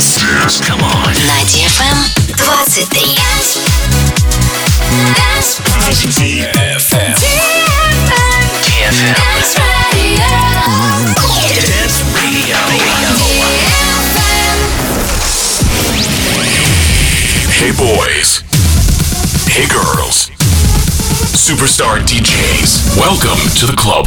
Dance. Come on. На DFM 23. DFM. DFM. Dance Radio. Hey boys. Hey girls. Superstar DJs. Welcome to the club.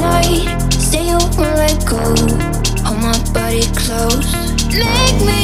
night. Stay open, let go. Hold my body close. Make me.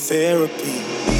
Therapy.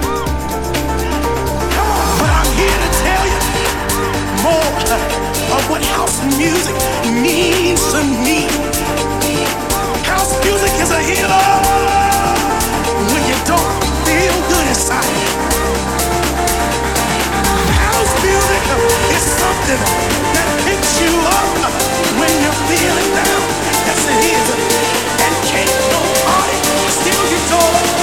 More of what house music means to me. House music is a healer when you don't feel good inside. House music is something that picks you up when you're feeling down. Yes, it is. And can't nobody steal your joy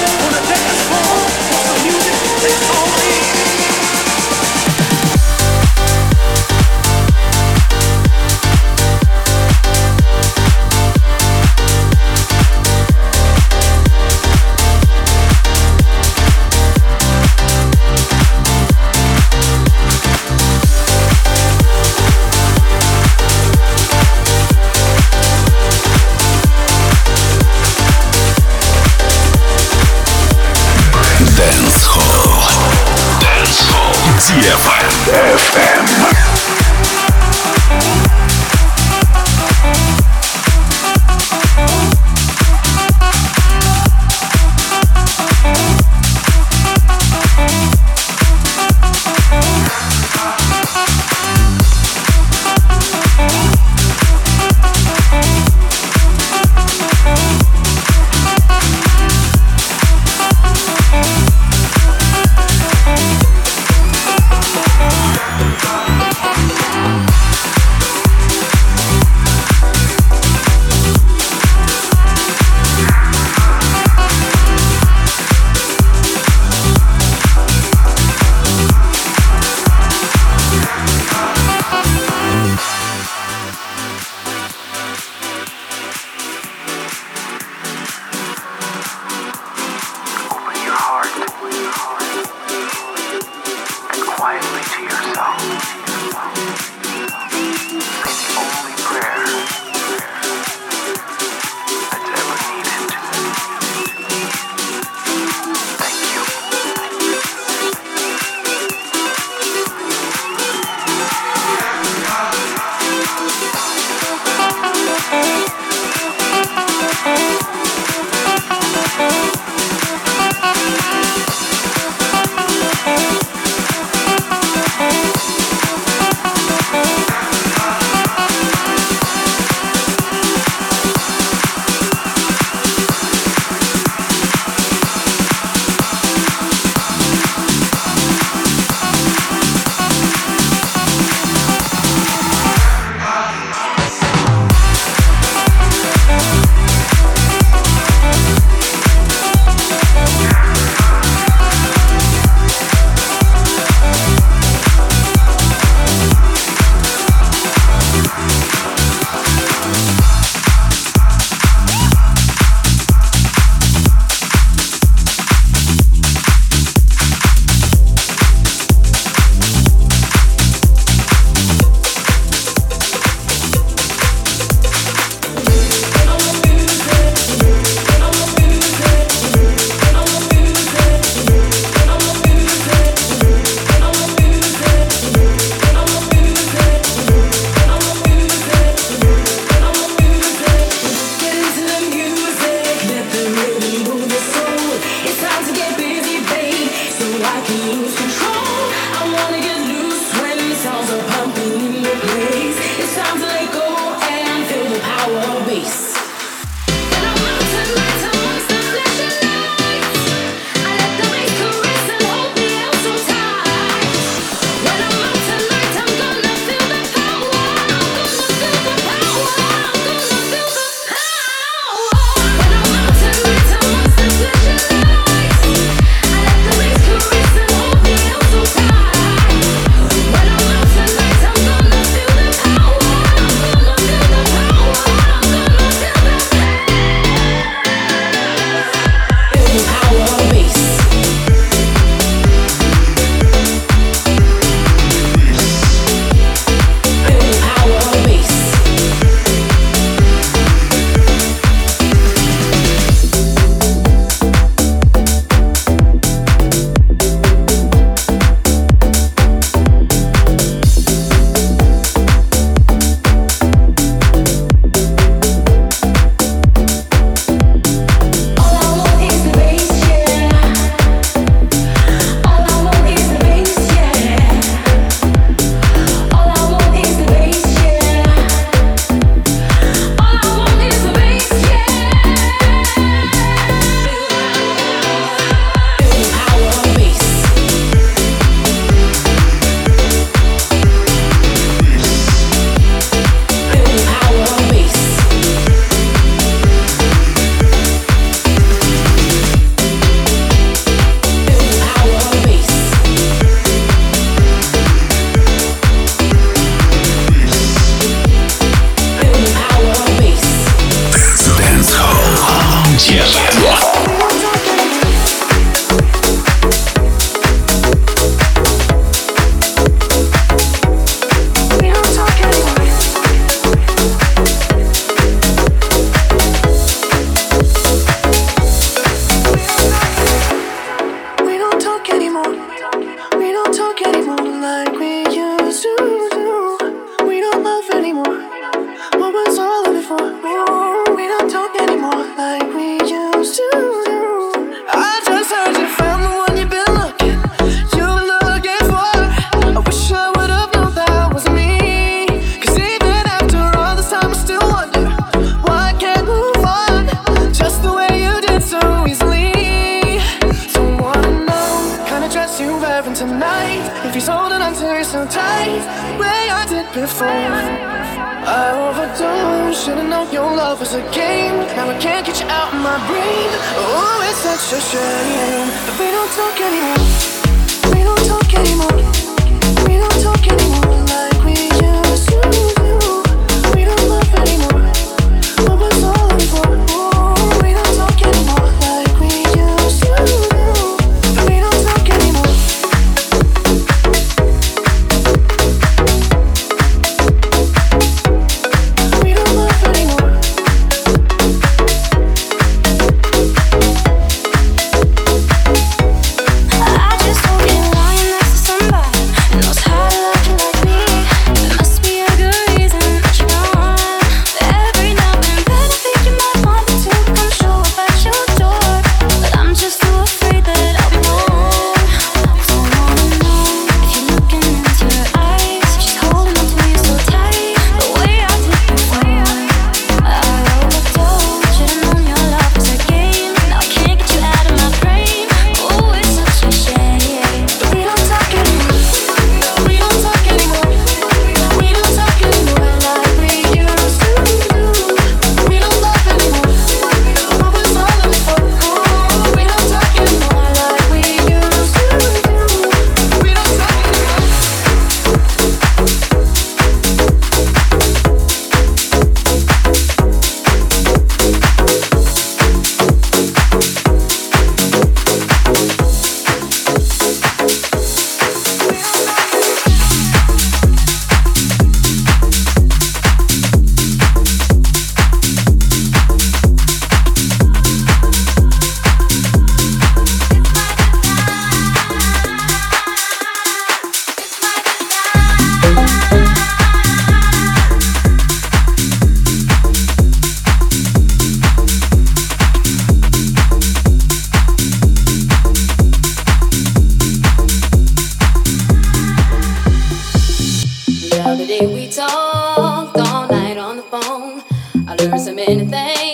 promise many things.